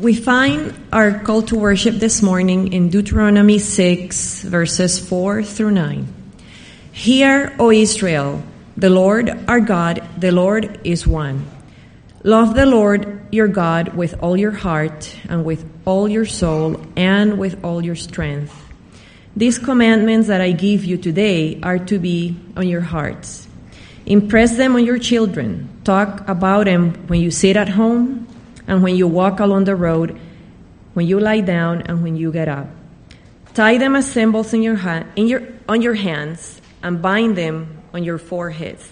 We find our call to worship this morning in Deuteronomy 6, verses 4 through 9. Hear, O Israel, the Lord our God, the Lord is one. Love the Lord your God with all your heart, and with all your soul, and with all your strength. These commandments that I give you today are to be on your hearts. Impress them on your children. Talk about them when you sit at home and when you walk along the road, when you lie down and when you get up. Tie them as symbols in your ha- in your, on your hands and bind them on your foreheads.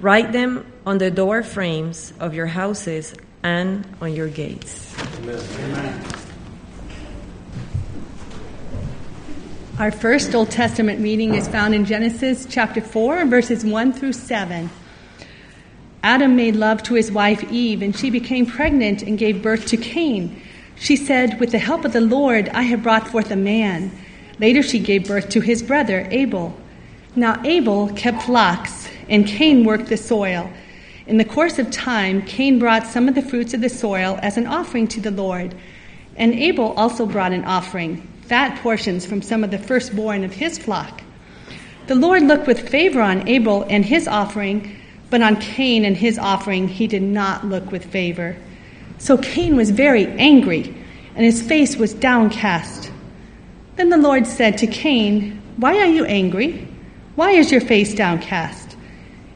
Write them on the door frames of your houses and on your gates. Amen. Our first Old Testament reading is found in Genesis chapter 4, verses 1 through 7. Adam made love to his wife Eve, and she became pregnant and gave birth to Cain. She said, With the help of the Lord, I have brought forth a man. Later, she gave birth to his brother, Abel. Now, Abel kept flocks, and Cain worked the soil. In the course of time, Cain brought some of the fruits of the soil as an offering to the Lord. And Abel also brought an offering, fat portions from some of the firstborn of his flock. The Lord looked with favor on Abel and his offering but on Cain and his offering, he did not look with favor. So Cain was very angry, and his face was downcast. Then the Lord said to Cain, Why are you angry? Why is your face downcast?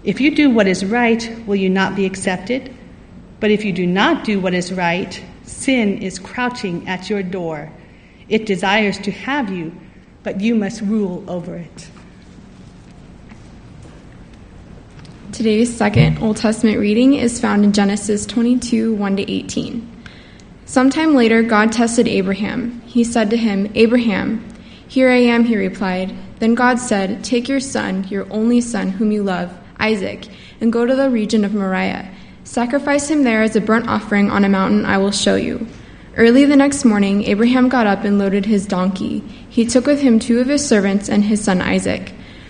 If you do what is right, will you not be accepted? But if you do not do what is right, sin is crouching at your door. It desires to have you, but you must rule over it. Today's second Old Testament reading is found in Genesis 22 1 to 18. Sometime later, God tested Abraham. He said to him, Abraham, here I am, he replied. Then God said, Take your son, your only son, whom you love, Isaac, and go to the region of Moriah. Sacrifice him there as a burnt offering on a mountain I will show you. Early the next morning, Abraham got up and loaded his donkey. He took with him two of his servants and his son Isaac.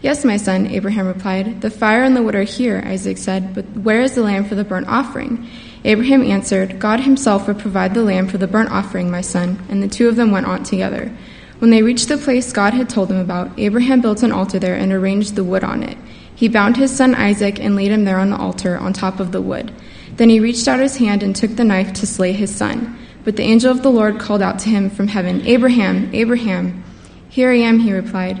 Yes, my son, Abraham replied. The fire and the wood are here, Isaac said, but where is the lamb for the burnt offering? Abraham answered, God himself will provide the lamb for the burnt offering, my son. And the two of them went on together. When they reached the place God had told them about, Abraham built an altar there and arranged the wood on it. He bound his son Isaac and laid him there on the altar on top of the wood. Then he reached out his hand and took the knife to slay his son. But the angel of the Lord called out to him from heaven, Abraham, Abraham. Here I am, he replied.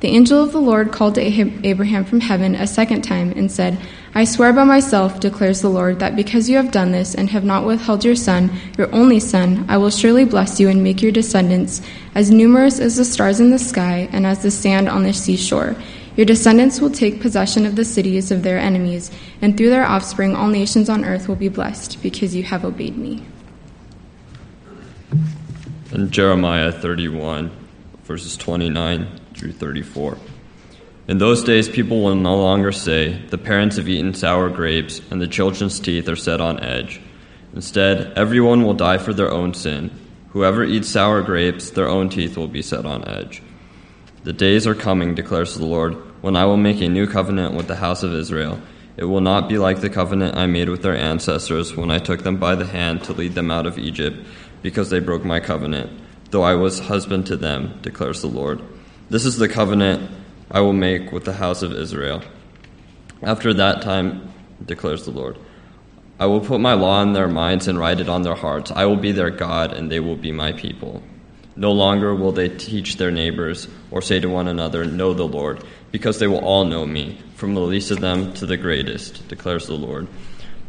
The angel of the Lord called to Abraham from heaven a second time and said, I swear by myself, declares the Lord, that because you have done this and have not withheld your son, your only son, I will surely bless you and make your descendants as numerous as the stars in the sky and as the sand on the seashore. Your descendants will take possession of the cities of their enemies, and through their offspring all nations on earth will be blessed, because you have obeyed me. In Jeremiah 31, verses 29 through 34. In those days, people will no longer say, The parents have eaten sour grapes, and the children's teeth are set on edge. Instead, everyone will die for their own sin. Whoever eats sour grapes, their own teeth will be set on edge. The days are coming, declares the Lord, when I will make a new covenant with the house of Israel. It will not be like the covenant I made with their ancestors when I took them by the hand to lead them out of Egypt, because they broke my covenant, though I was husband to them, declares the Lord. This is the covenant I will make with the house of Israel. After that time, declares the Lord, I will put my law in their minds and write it on their hearts. I will be their God, and they will be my people. No longer will they teach their neighbors or say to one another, Know the Lord, because they will all know me, from the least of them to the greatest, declares the Lord.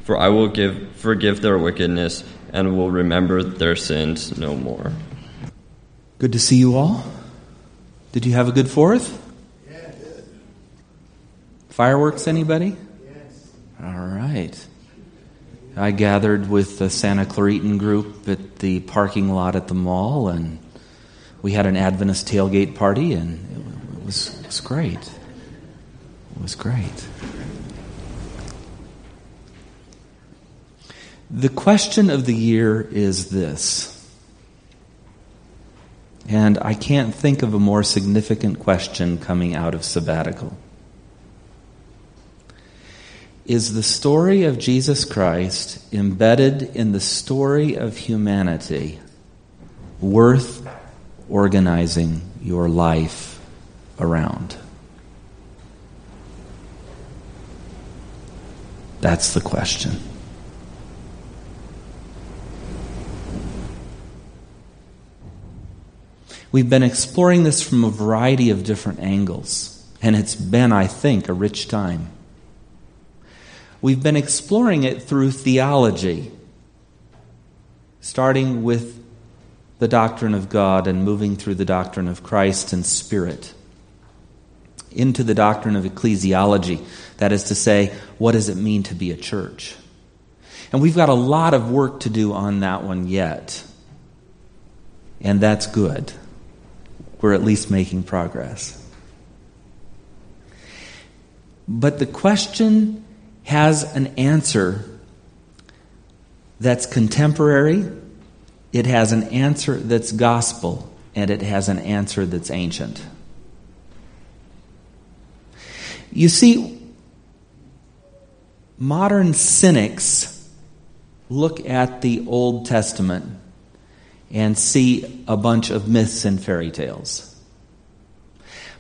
For I will give, forgive their wickedness and will remember their sins no more. Good to see you all. Did you have a good fourth? Good. Fireworks, anybody? Yes. All right. I gathered with the Santa Claritan group at the parking lot at the mall, and we had an Adventist tailgate party, and it was, it was great. It was great. The question of the year is this. And I can't think of a more significant question coming out of sabbatical. Is the story of Jesus Christ embedded in the story of humanity worth organizing your life around? That's the question. We've been exploring this from a variety of different angles, and it's been, I think, a rich time. We've been exploring it through theology, starting with the doctrine of God and moving through the doctrine of Christ and Spirit into the doctrine of ecclesiology. That is to say, what does it mean to be a church? And we've got a lot of work to do on that one yet. And that's good we're at least making progress. But the question has an answer that's contemporary, it has an answer that's gospel, and it has an answer that's ancient. You see, modern cynics look at the Old Testament and see a bunch of myths and fairy tales.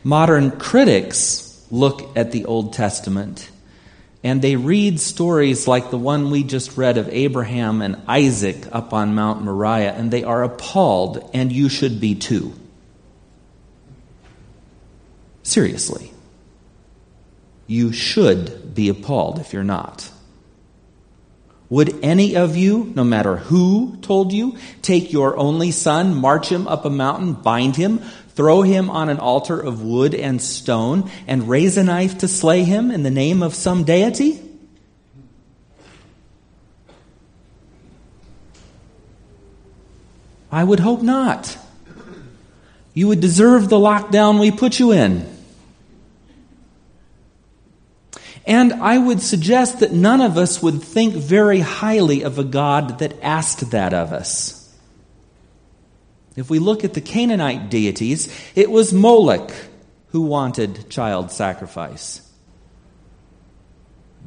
Modern critics look at the Old Testament and they read stories like the one we just read of Abraham and Isaac up on Mount Moriah, and they are appalled, and you should be too. Seriously. You should be appalled if you're not. Would any of you, no matter who told you, take your only son, march him up a mountain, bind him, throw him on an altar of wood and stone, and raise a knife to slay him in the name of some deity? I would hope not. You would deserve the lockdown we put you in. And I would suggest that none of us would think very highly of a God that asked that of us. If we look at the Canaanite deities, it was Moloch who wanted child sacrifice.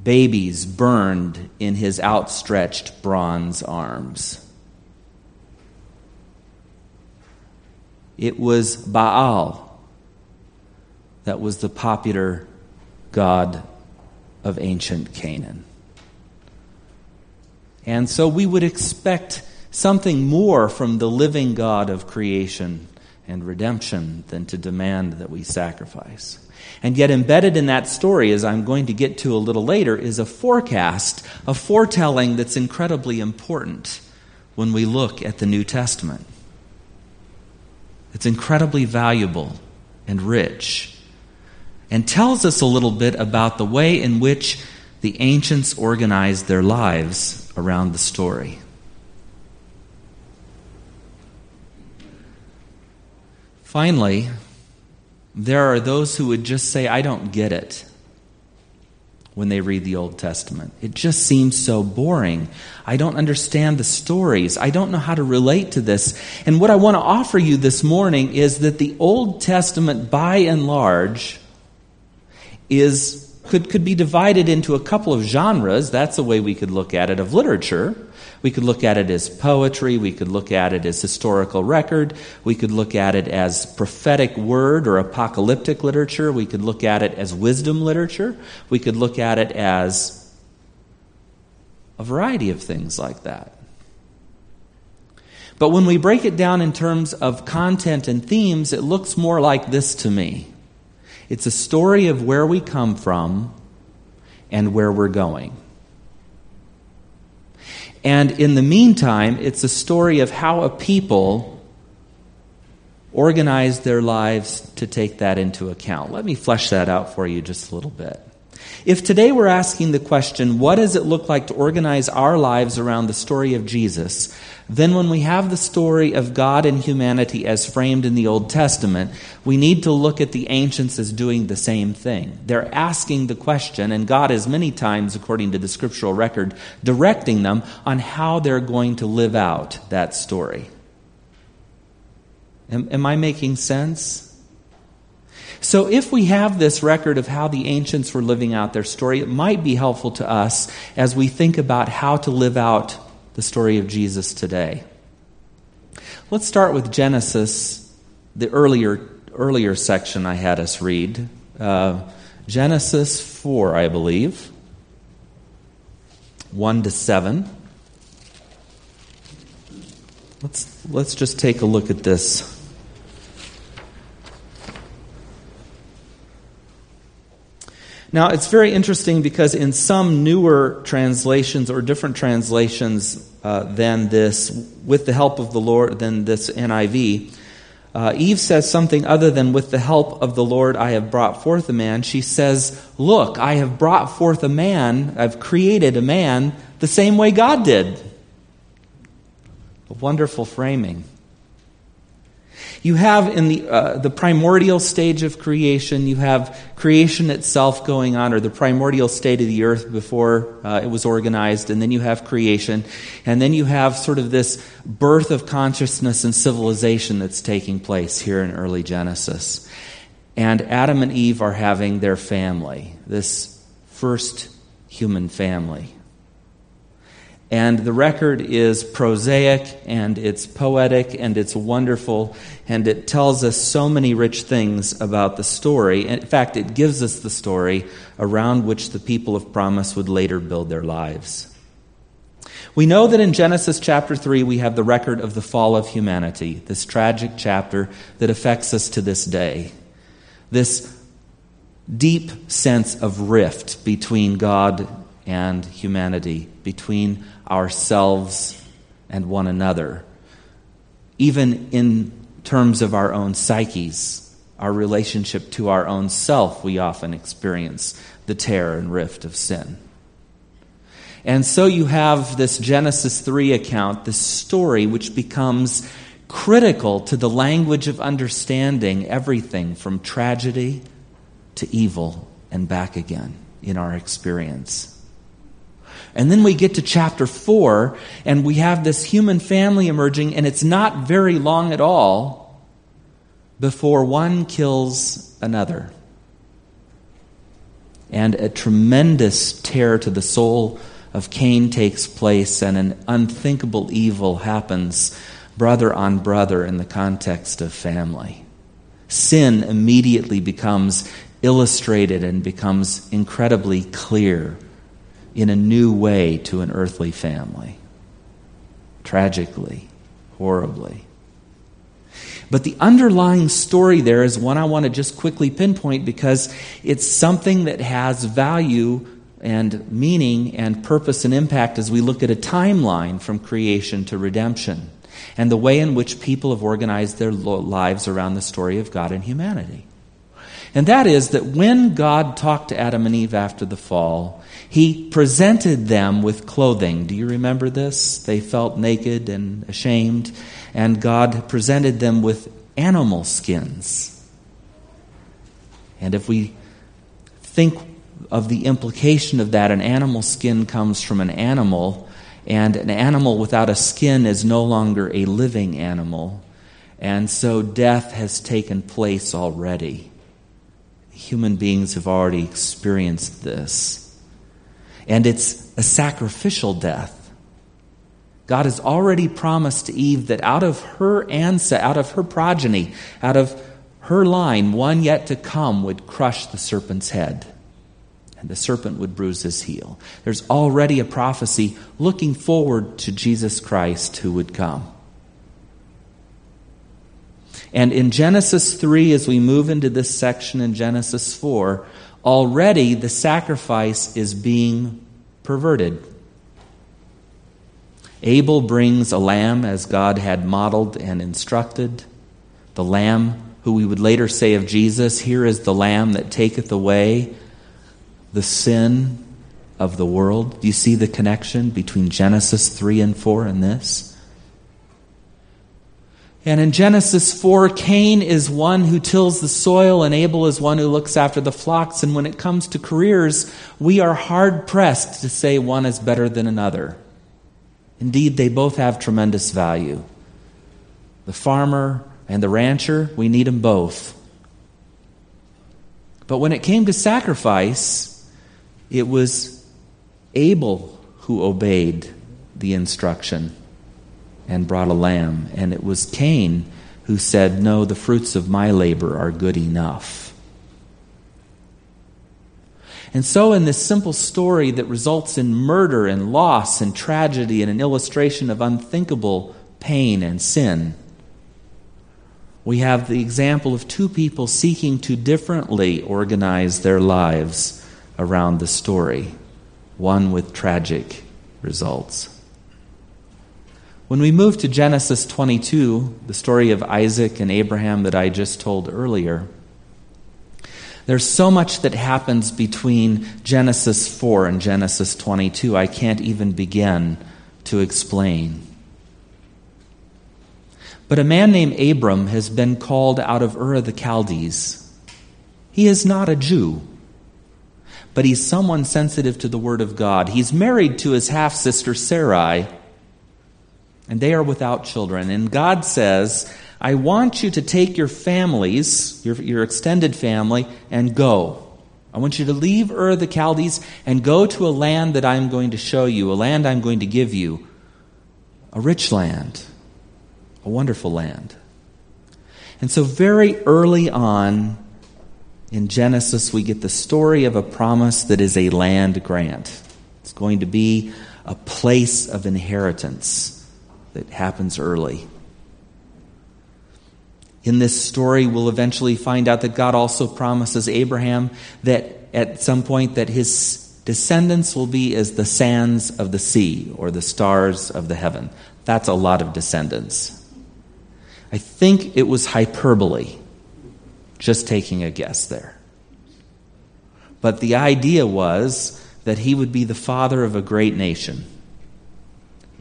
Babies burned in his outstretched bronze arms. It was Baal that was the popular god of ancient Canaan. And so we would expect something more from the living God of creation and redemption than to demand that we sacrifice. And yet, embedded in that story, as I'm going to get to a little later, is a forecast, a foretelling that's incredibly important when we look at the New Testament. It's incredibly valuable and rich and tells us a little bit about the way in which the ancients organized their lives around the story. Finally, there are those who would just say, I don't get it when they read the Old Testament. It just seems so boring. I don't understand the stories. I don't know how to relate to this. And what I want to offer you this morning is that the Old Testament, by and large, is could, could be divided into a couple of genres. That's a way we could look at it of literature. We could look at it as poetry. We could look at it as historical record. We could look at it as prophetic word or apocalyptic literature. We could look at it as wisdom literature. We could look at it as a variety of things like that. But when we break it down in terms of content and themes, it looks more like this to me. It's a story of where we come from and where we're going. And in the meantime, it's a story of how a people organize their lives to take that into account. Let me flesh that out for you just a little bit. If today we're asking the question, what does it look like to organize our lives around the story of Jesus? Then, when we have the story of God and humanity as framed in the Old Testament, we need to look at the ancients as doing the same thing. They're asking the question, and God is many times, according to the scriptural record, directing them on how they're going to live out that story. Am, am I making sense? So, if we have this record of how the ancients were living out their story, it might be helpful to us as we think about how to live out the story of Jesus today. Let's start with Genesis, the earlier, earlier section I had us read. Uh, Genesis 4, I believe, 1 to 7. Let's, let's just take a look at this. Now, it's very interesting because in some newer translations or different translations uh, than this, with the help of the Lord, than this NIV, uh, Eve says something other than, with the help of the Lord, I have brought forth a man. She says, Look, I have brought forth a man, I've created a man the same way God did. A wonderful framing. You have in the, uh, the primordial stage of creation, you have creation itself going on, or the primordial state of the earth before uh, it was organized, and then you have creation, and then you have sort of this birth of consciousness and civilization that's taking place here in early Genesis. And Adam and Eve are having their family, this first human family. And the record is prosaic and it's poetic and it's wonderful and it tells us so many rich things about the story. In fact, it gives us the story around which the people of promise would later build their lives. We know that in Genesis chapter 3, we have the record of the fall of humanity, this tragic chapter that affects us to this day. This deep sense of rift between God and humanity, between ourselves and one another, even in terms of our own psyches, our relationship to our own self, we often experience the tear and rift of sin. And so you have this Genesis 3 account, this story, which becomes critical to the language of understanding everything from tragedy to evil and back again in our experience. And then we get to chapter 4, and we have this human family emerging, and it's not very long at all before one kills another. And a tremendous tear to the soul of Cain takes place, and an unthinkable evil happens, brother on brother, in the context of family. Sin immediately becomes illustrated and becomes incredibly clear in a new way to an earthly family. Tragically, horribly. But the underlying story there is one I want to just quickly pinpoint because it's something that has value and meaning and purpose and impact as we look at a timeline from creation to redemption and the way in which people have organized their lives around the story of God and humanity. And that is that when God talked to Adam and Eve after the fall, he presented them with clothing. Do you remember this? They felt naked and ashamed, and God presented them with animal skins. And if we think of the implication of that, an animal skin comes from an animal, and an animal without a skin is no longer a living animal. And so death has taken place already. Human beings have already experienced this and it's a sacrificial death. God has already promised to Eve that out of her ancestor, out of her progeny, out of her line, one yet to come would crush the serpent's head, and the serpent would bruise his heel. There's already a prophecy looking forward to Jesus Christ who would come. And in Genesis 3, as we move into this section in Genesis 4, already the sacrifice is being perverted. Abel brings a lamb as God had modeled and instructed. The lamb, who we would later say of Jesus, here is the lamb that taketh away the sin of the world. Do you see the connection between Genesis 3 and 4 and this? And in Genesis 4, Cain is one who tills the soil, and Abel is one who looks after the flocks. And when it comes to careers, we are hard pressed to say one is better than another. Indeed, they both have tremendous value. The farmer and the rancher, we need them both. But when it came to sacrifice, it was Abel who obeyed the instruction and brought a lamb, and it was Cain who said, No, the fruits of my labor are good enough. And so, in this simple story that results in murder and loss and tragedy and an illustration of unthinkable pain and sin, we have the example of two people seeking to differently organize their lives around the story, one with tragic results. When we move to Genesis 22, the story of Isaac and Abraham that I just told earlier, there's so much that happens between Genesis 4 and Genesis 22, I can't even begin to explain. But a man named Abram has been called out of Ur of the Chaldees. He is not a Jew, but he's someone sensitive to the Word of God. He's married to his half sister Sarai and they are without children. And God says, I want you to take your families, your, your extended family, and go. I want you to leave Ur the Chaldees and go to a land that I'm going to show you, a land I'm going to give you, a rich land, a wonderful land. And so, very early on in Genesis, we get the story of a promise that is a land grant. It's going to be a place of inheritance that happens early. In this story, we'll eventually find out that God also promises Abraham that at some point that his descendants will be as the sands of the sea or the stars of the heaven. That's a lot of descendants. I think it was hyperbole, just taking a guess there. But the idea was that he would be the father of a great nation.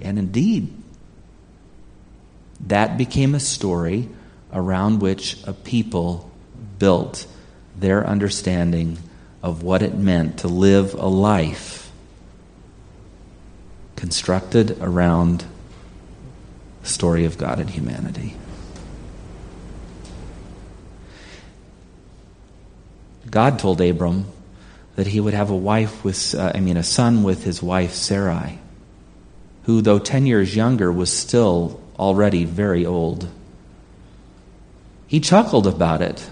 And indeed, that became a story around which a people built their understanding of what it meant to live a life constructed around the story of God and humanity. God told Abram that he would have a wife with, uh, I mean, a son with his wife Sarai, who, though 10 years younger, was still already very old. He chuckled about it.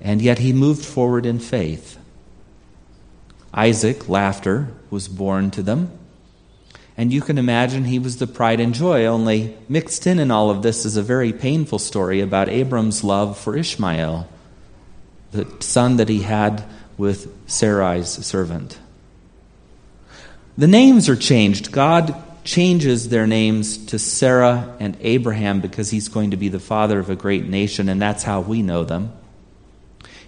And yet he moved forward in faith. Isaac, laughter, was born to them. And you can imagine he was the pride and joy, only mixed in in all of this is a very painful story about Abram's love for Ishmael, the son that he had with Sarai's servant. The names are changed. God changes their names to Sarah and Abraham because he's going to be the father of a great nation, and that's how we know them.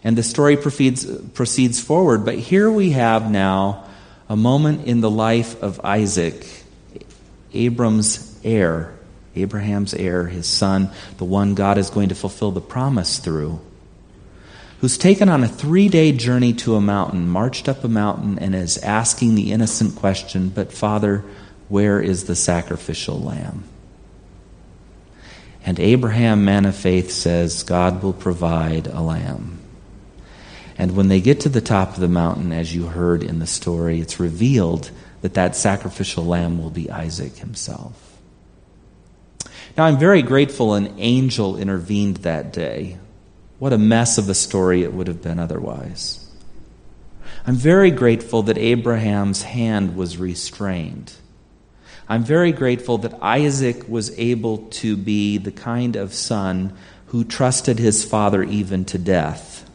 And the story proceeds, proceeds forward. But here we have now a moment in the life of Isaac, Abram's heir, Abraham's heir, his son, the one God is going to fulfill the promise through who's taken on a three day journey to a mountain, marched up a mountain, and is asking the innocent question, But Father, where is the sacrificial lamb? And Abraham, man of faith, says, God will provide a lamb. And when they get to the top of the mountain, as you heard in the story, it's revealed that that sacrificial lamb will be Isaac himself. Now, I'm very grateful an angel intervened that day what a mess of a story it would have been otherwise. I'm very grateful that Abraham's hand was restrained. I'm very grateful that Isaac was able to be the kind of son who trusted his father even to death.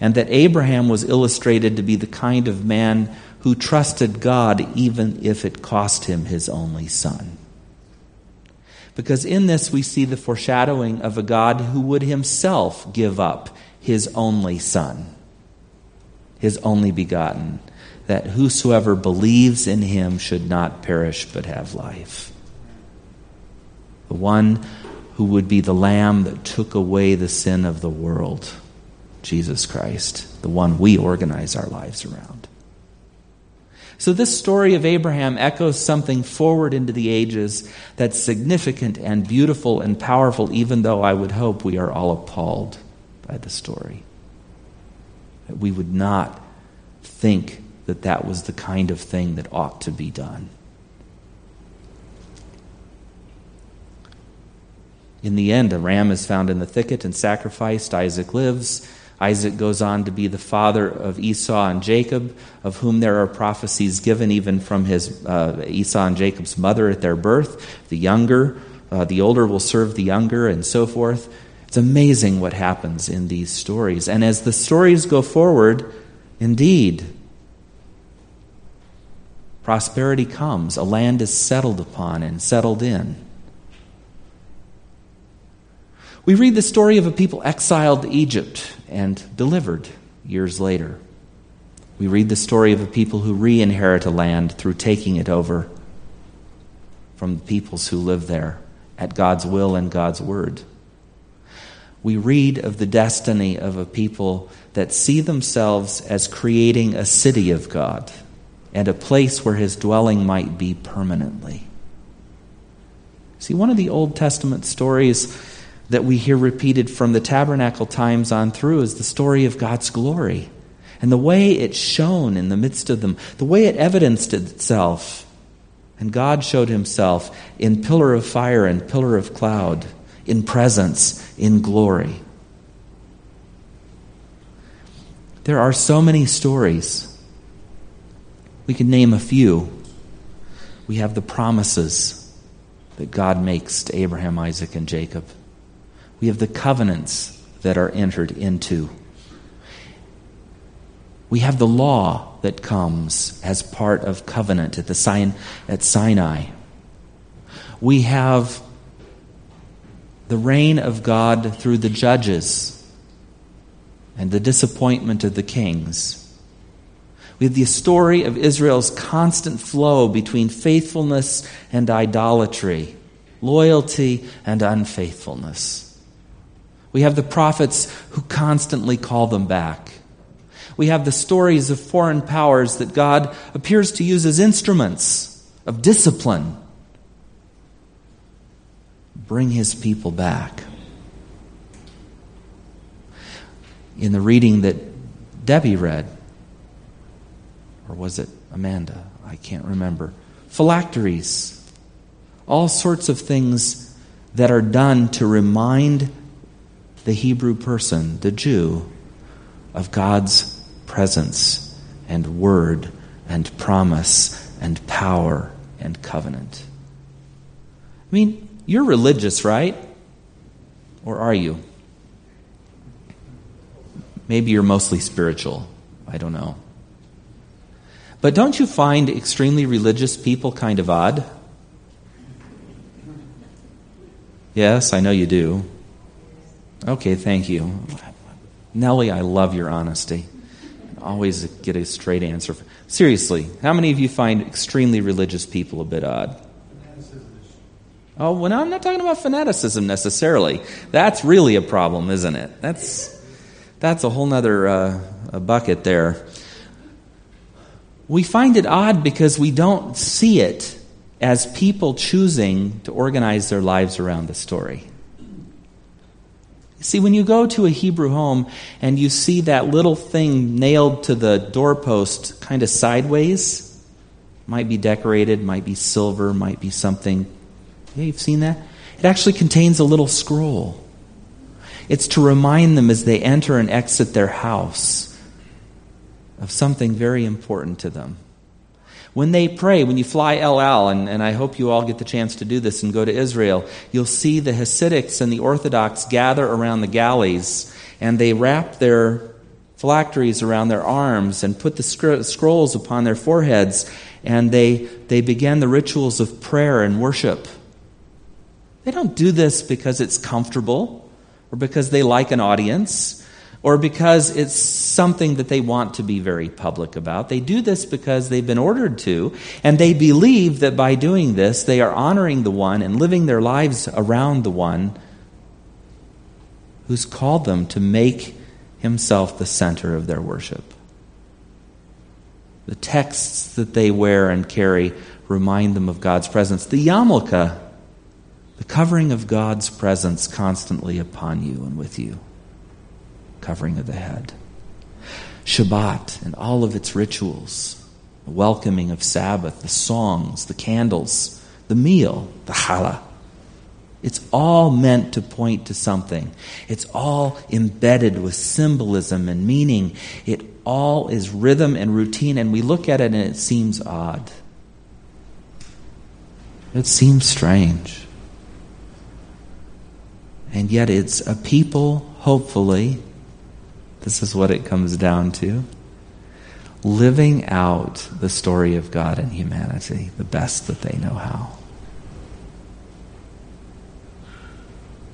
And that Abraham was illustrated to be the kind of man who trusted God even if it cost him his only son. Because in this we see the foreshadowing of a God who would himself give up his only son, his only begotten that whosoever believes in him should not perish but have life. The one who would be the lamb that took away the sin of the world, Jesus Christ, the one we organize our lives around. So, this story of Abraham echoes something forward into the ages that's significant and beautiful and powerful, even though I would hope we are all appalled by the story. That we would not think that that was the kind of thing that ought to be done. In the end, a ram is found in the thicket and sacrificed. Isaac lives. Isaac goes on to be the father of Esau and Jacob, of whom there are prophecies given even from his uh, Esau and Jacob's mother at their birth. The younger, uh, the older will serve the younger, and so forth. It's amazing what happens in these stories. And as the stories go forward, indeed, prosperity comes, a land is settled upon and settled in. We read the story of a people exiled to Egypt and delivered years later. We read the story of a people who re inherit a land through taking it over from the peoples who live there at God's will and God's word. We read of the destiny of a people that see themselves as creating a city of God and a place where his dwelling might be permanently. See, one of the Old Testament stories that we hear repeated from the tabernacle times on through is the story of God's glory and the way it shone in the midst of them, the way it evidenced itself. And God showed himself in pillar of fire and pillar of cloud, in presence, in glory. There are so many stories we can name a few. We have the promises that God makes to Abraham, Isaac, and Jacob. We have the covenants that are entered into. We have the law that comes as part of covenant at the sign at Sinai. We have the reign of God through the judges and the disappointment of the kings. We have the story of Israel's constant flow between faithfulness and idolatry, loyalty and unfaithfulness. We have the prophets who constantly call them back. We have the stories of foreign powers that God appears to use as instruments of discipline. Bring his people back. In the reading that Debbie read, or was it Amanda? I can't remember. Phylacteries. All sorts of things that are done to remind the Hebrew person, the Jew, of God's presence and word and promise and power and covenant. I mean, you're religious, right? Or are you? Maybe you're mostly spiritual. I don't know. But don't you find extremely religious people kind of odd? Yes, I know you do. Okay, thank you. Nellie, I love your honesty. Always get a straight answer. Seriously, how many of you find extremely religious people a bit odd? Fanaticism. Oh, well, no, I'm not talking about fanaticism necessarily. That's really a problem, isn't it? That's, that's a whole other uh, bucket there we find it odd because we don't see it as people choosing to organize their lives around the story. See, when you go to a Hebrew home and you see that little thing nailed to the doorpost kind of sideways, might be decorated, might be silver, might be something. Yeah, you've seen that? It actually contains a little scroll. It's to remind them as they enter and exit their house of something very important to them. When they pray, when you fly El Al, and, and I hope you all get the chance to do this and go to Israel, you'll see the Hasidics and the Orthodox gather around the galleys and they wrap their phylacteries around their arms and put the scrolls upon their foreheads and they, they begin the rituals of prayer and worship. They don't do this because it's comfortable or because they like an audience or because it's something that they want to be very public about. They do this because they've been ordered to, and they believe that by doing this, they are honoring the one and living their lives around the one who's called them to make himself the center of their worship. The texts that they wear and carry remind them of God's presence. The yarmulke, the covering of God's presence constantly upon you and with you, covering of the head. Shabbat and all of its rituals, the welcoming of Sabbath, the songs, the candles, the meal, the challah. It's all meant to point to something. It's all embedded with symbolism and meaning. It all is rhythm and routine, and we look at it and it seems odd. It seems strange. And yet, it's a people, hopefully, this is what it comes down to living out the story of God and humanity the best that they know how.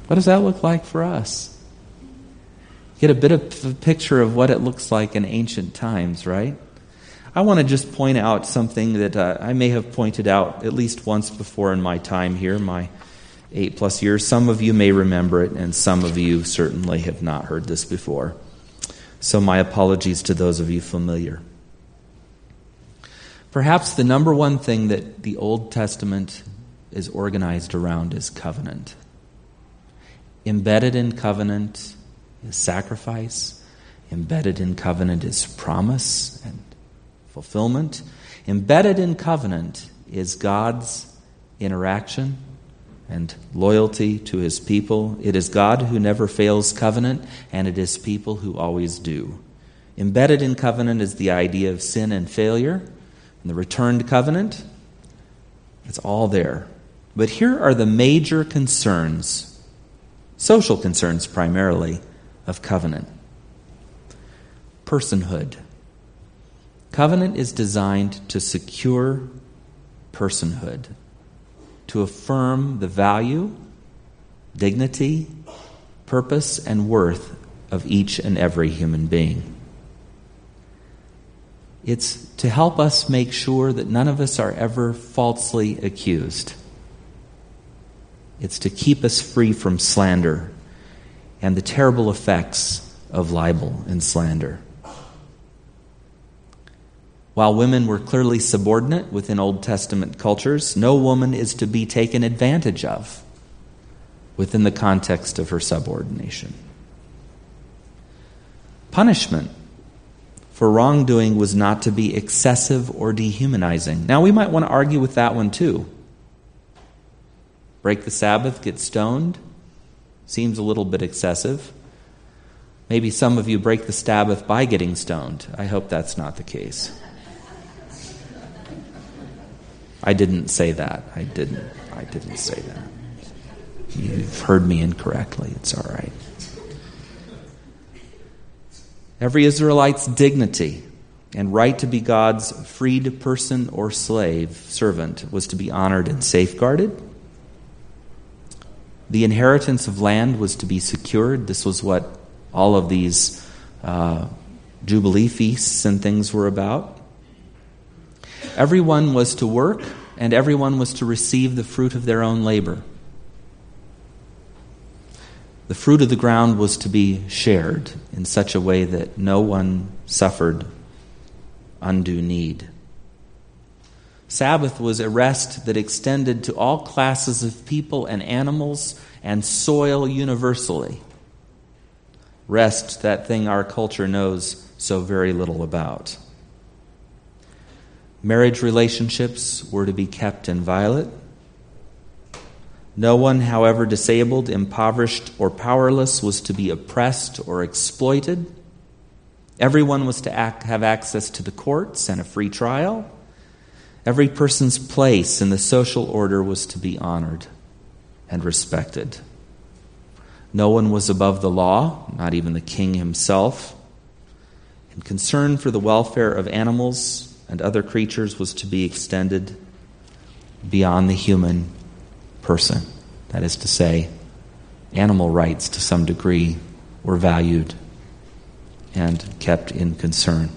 What does that look like for us? get a bit of a picture of what it looks like in ancient times, right? I want to just point out something that uh, I may have pointed out at least once before in my time here, my eight plus years. Some of you may remember it, and some of you certainly have not heard this before. So, my apologies to those of you familiar. Perhaps the number one thing that the Old Testament is organized around is covenant. Embedded in covenant is sacrifice. Embedded in covenant is promise and fulfillment. Embedded in covenant is God's interaction and loyalty to his people. It is God who never fails covenant, and it is people who always do. Embedded in covenant is the idea of sin and failure, and the returned covenant. It's all there. But here are the major concerns, social concerns primarily, of covenant personhood. Covenant is designed to secure personhood, to affirm the value, dignity, purpose, and worth of each and every human being. It's to help us make sure that none of us are ever falsely accused. It's to keep us free from slander and the terrible effects of libel and slander. While women were clearly subordinate within Old Testament cultures, no woman is to be taken advantage of within the context of her subordination. Punishment for wrongdoing was not to be excessive or dehumanizing. Now, we might want to argue with that one too. Break the Sabbath, get stoned. Seems a little bit excessive. Maybe some of you break the Sabbath by getting stoned. I hope that's not the case. I didn't say that. I didn't. I didn't say that. You've heard me incorrectly. It's all right. Every Israelite's dignity and right to be God's freed person or slave, servant, was to be honored and safeguarded. The inheritance of land was to be secured. This was what all of these uh, Jubilee feasts and things were about. Everyone was to work, and everyone was to receive the fruit of their own labor. The fruit of the ground was to be shared in such a way that no one suffered undue need. Sabbath was a rest that extended to all classes of people and animals and soil universally. Rest, that thing our culture knows so very little about. Marriage relationships were to be kept inviolate. No one, however disabled, impoverished, or powerless, was to be oppressed or exploited. Everyone was to act, have access to the courts and a free trial. Every person's place in the social order was to be honored and respected. No one was above the law, not even the king himself. And concern for the welfare of animals and other creatures was to be extended beyond the human person. That is to say, animal rights to some degree were valued and kept in concern.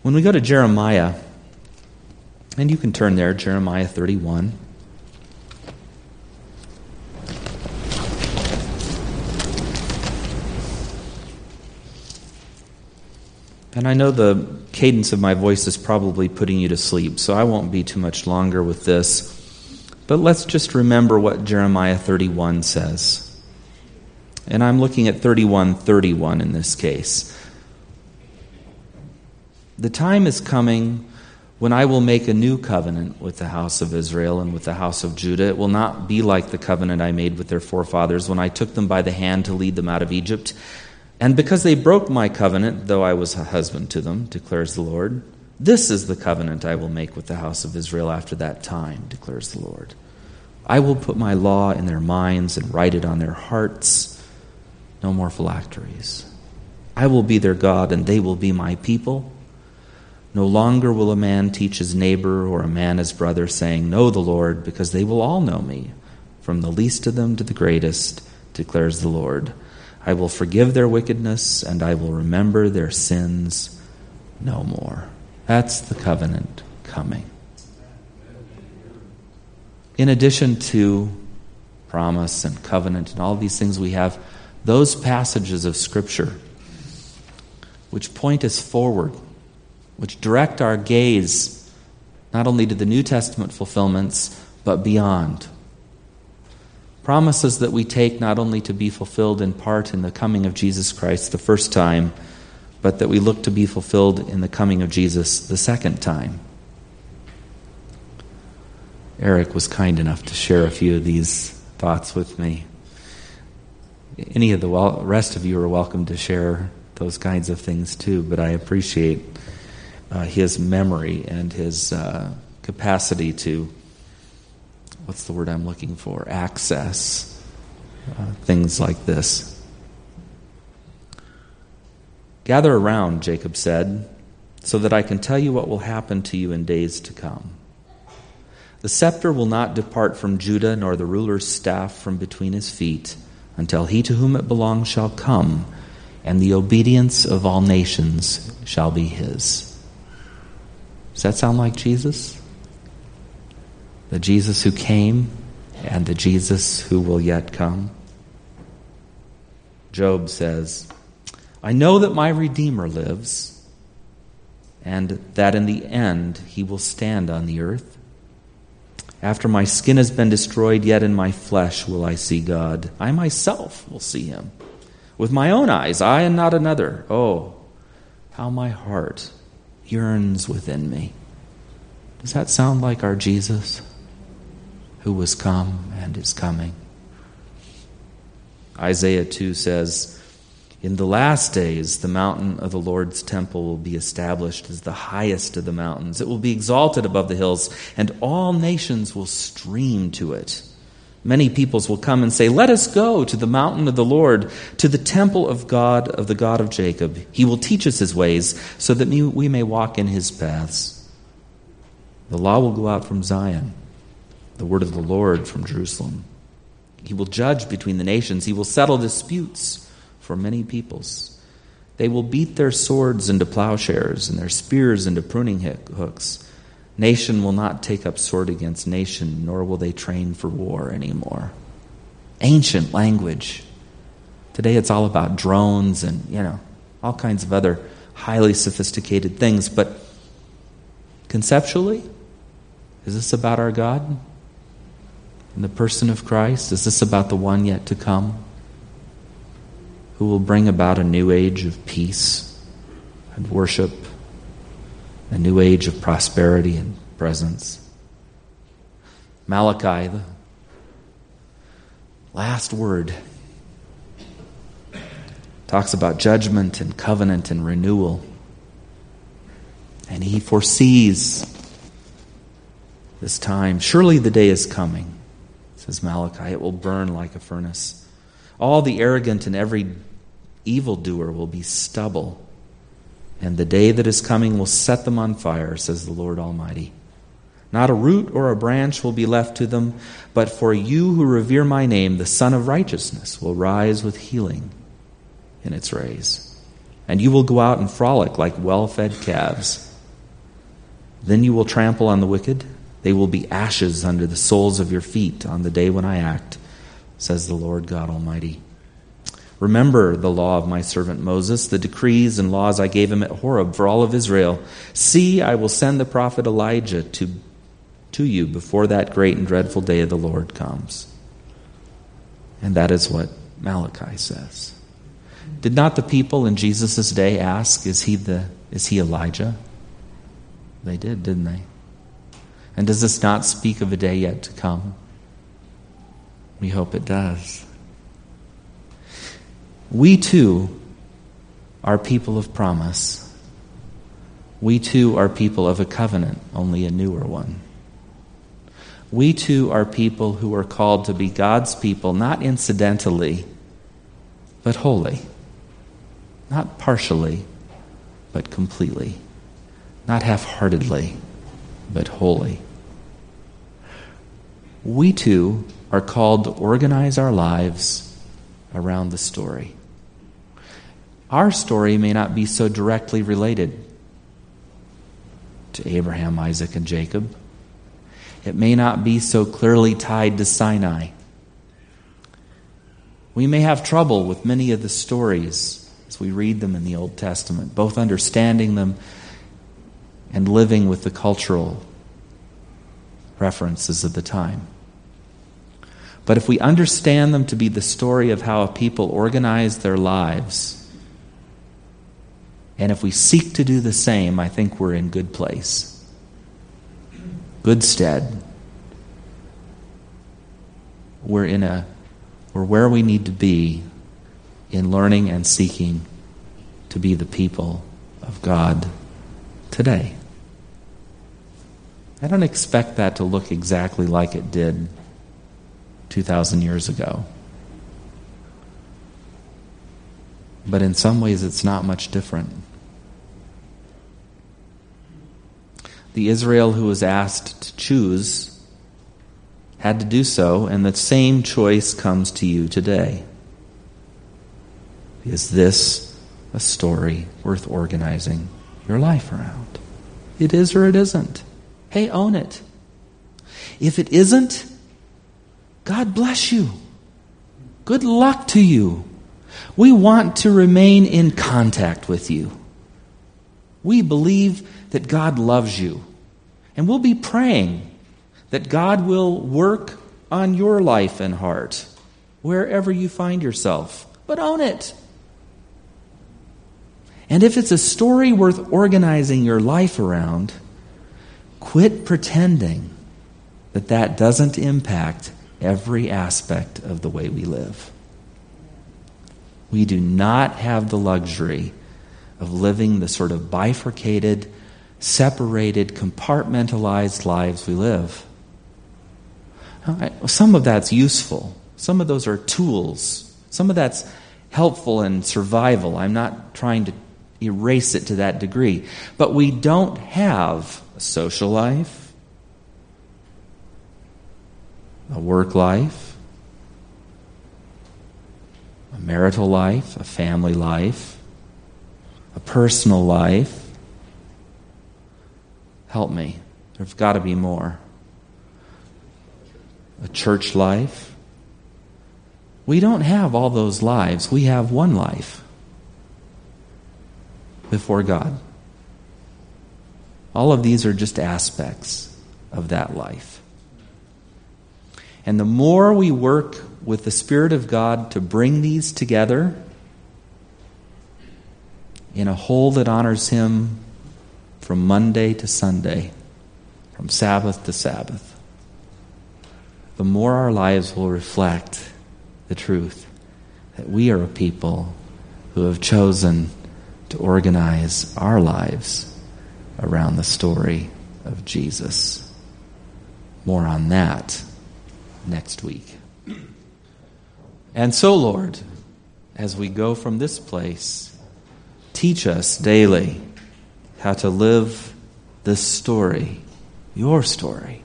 When we go to Jeremiah, and you can turn there, Jeremiah 31. And I know the cadence of my voice is probably putting you to sleep, so I won't be too much longer with this. But let's just remember what Jeremiah 31 says. And I'm looking at 3131 in this case. The time is coming when I will make a new covenant with the house of Israel and with the house of Judah. It will not be like the covenant I made with their forefathers when I took them by the hand to lead them out of Egypt and because they broke my covenant, though I was a husband to them, declares the Lord, this is the covenant I will make with the house of Israel after that time, declares the Lord. I will put my law in their minds and write it on their hearts. No more phylacteries. I will be their God, and they will be my people. No longer will a man teach his neighbor or a man his brother, saying, Know the Lord, because they will all know me, from the least of them to the greatest, declares the Lord. I will forgive their wickedness and I will remember their sins no more. That's the covenant coming. In addition to promise and covenant and all these things, we have those passages of Scripture which point us forward, which direct our gaze not only to the New Testament fulfillments, but beyond promises that we take not only to be fulfilled in part in the coming of Jesus Christ the first time, but that we look to be fulfilled in the coming of Jesus the second time. Eric was kind enough to share a few of these thoughts with me. Any of the rest of you are welcome to share those kinds of things too, but I appreciate uh, his memory and his uh, capacity to what's the word I'm looking for? Access. Uh, things like this. Gather around, Jacob said, so that I can tell you what will happen to you in days to come. The scepter will not depart from Judah, nor the ruler's staff from between his feet, until he to whom it belongs shall come, and the obedience of all nations shall be his. Does that sound like Jesus? The Jesus who came and the Jesus who will yet come. Job says, I know that my Redeemer lives, and that in the end he will stand on the earth. After my skin has been destroyed, yet in my flesh will I see God. I myself will see him. With my own eyes, I and not another. Oh, how my heart yearns within me. Does that sound like our Jesus? Who was come and is coming. Isaiah 2 says, In the last days, the mountain of the Lord's temple will be established as the highest of the mountains. It will be exalted above the hills, and all nations will stream to it. Many peoples will come and say, Let us go to the mountain of the Lord, to the temple of God, of the God of Jacob. He will teach us his ways, so that we may walk in his paths. The law will go out from Zion the word of the Lord from Jerusalem. He will judge between the nations, he will settle disputes for many peoples. They will beat their swords into plowshares and their spears into pruning hooks. Nation will not take up sword against nation, nor will they train for war anymore. Ancient language. Today it's all about drones and, you know, all kinds of other highly sophisticated things, but conceptually, is this about our God? In the person of Christ? Is this about the one yet to come who will bring about a new age of peace and worship, a new age of prosperity and presence? Malachi, the last word, talks about judgment and covenant and renewal. And he foresees this time. Surely the day is coming, says Malachi. It will burn like a furnace. All the arrogant and every evildoer will be stubble, and the day that is coming will set them on fire, says the Lord Almighty. Not a root or a branch will be left to them, but for you who revere my name, the Sun of Righteousness will rise with healing in its rays. And you will go out and frolic like well fed calves. Then you will trample on the wicked. They will be ashes under the soles of your feet on the day when I act, says the Lord God Almighty. Remember the law of my servant Moses, the decrees and laws I gave him at Horeb for all of Israel. See, I will send the prophet Elijah to to you before that great and dreadful day of the Lord comes. And that is what Malachi says. Did not the people in Jesus' day ask, is he, the, is he Elijah? They did, didn't they? And does this not speak of a day yet to come? We hope it does. We too are people of promise. We too are people of a covenant, only a newer one we too are people who are called to be God's people, not incidentally, but wholly. Not partially, but completely. Not half heartedly, but holy. We too are called to organize our lives around the story. Our story may not be so directly related to Abraham, Isaac, and Jacob it may not be so clearly tied to Sinai. We may have trouble with many of the stories as we read them in the Old Testament, both understanding them and living with the cultural references of the time. But if we understand them to be the story of how a people organize their lives, and if we seek to do the same, I think we're in good place good stead. We're in a we're where we need to be in learning and seeking to be the people of God today. I don't expect that to look exactly like it did 2,000 years ago. But in some ways, it's not much different. the Israel who was asked to choose had to do so, and the same choice comes to you today. Is this a story worth organizing your life around? It is or it isn't. Hey, own it. If it isn't, God bless you. Good luck to you. We want to remain in contact with you. We believe that God loves you. And we'll be praying that God will work on your life and heart wherever you find yourself. But own it. And if it's a story worth organizing your life around, quit pretending that that doesn't impact every aspect of the way we live. We do not have the luxury of living the sort of bifurcated, separated, compartmentalized lives we live. Some of that's useful. Some of those are tools. Some of that's helpful in survival. I'm not trying to erase it to that degree. But we don't have a social life, a work life, a marital life, a family life, a personal life, Help me. There's got to be more. A church life. We don't have all those lives. We have one life before God. All of these are just aspects of that life. And the more we work with the Spirit of God to bring these together in a whole that honors Him from Monday to Sunday, from Sabbath to Sabbath, the more our lives will reflect the truth that we are a people who have chosen to organize our lives around the story of Jesus. More on that next week. And so, Lord, as we go from this place, teach us daily how to live this story, your story,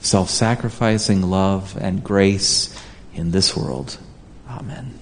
self sacrificing love and grace in this world. Amen.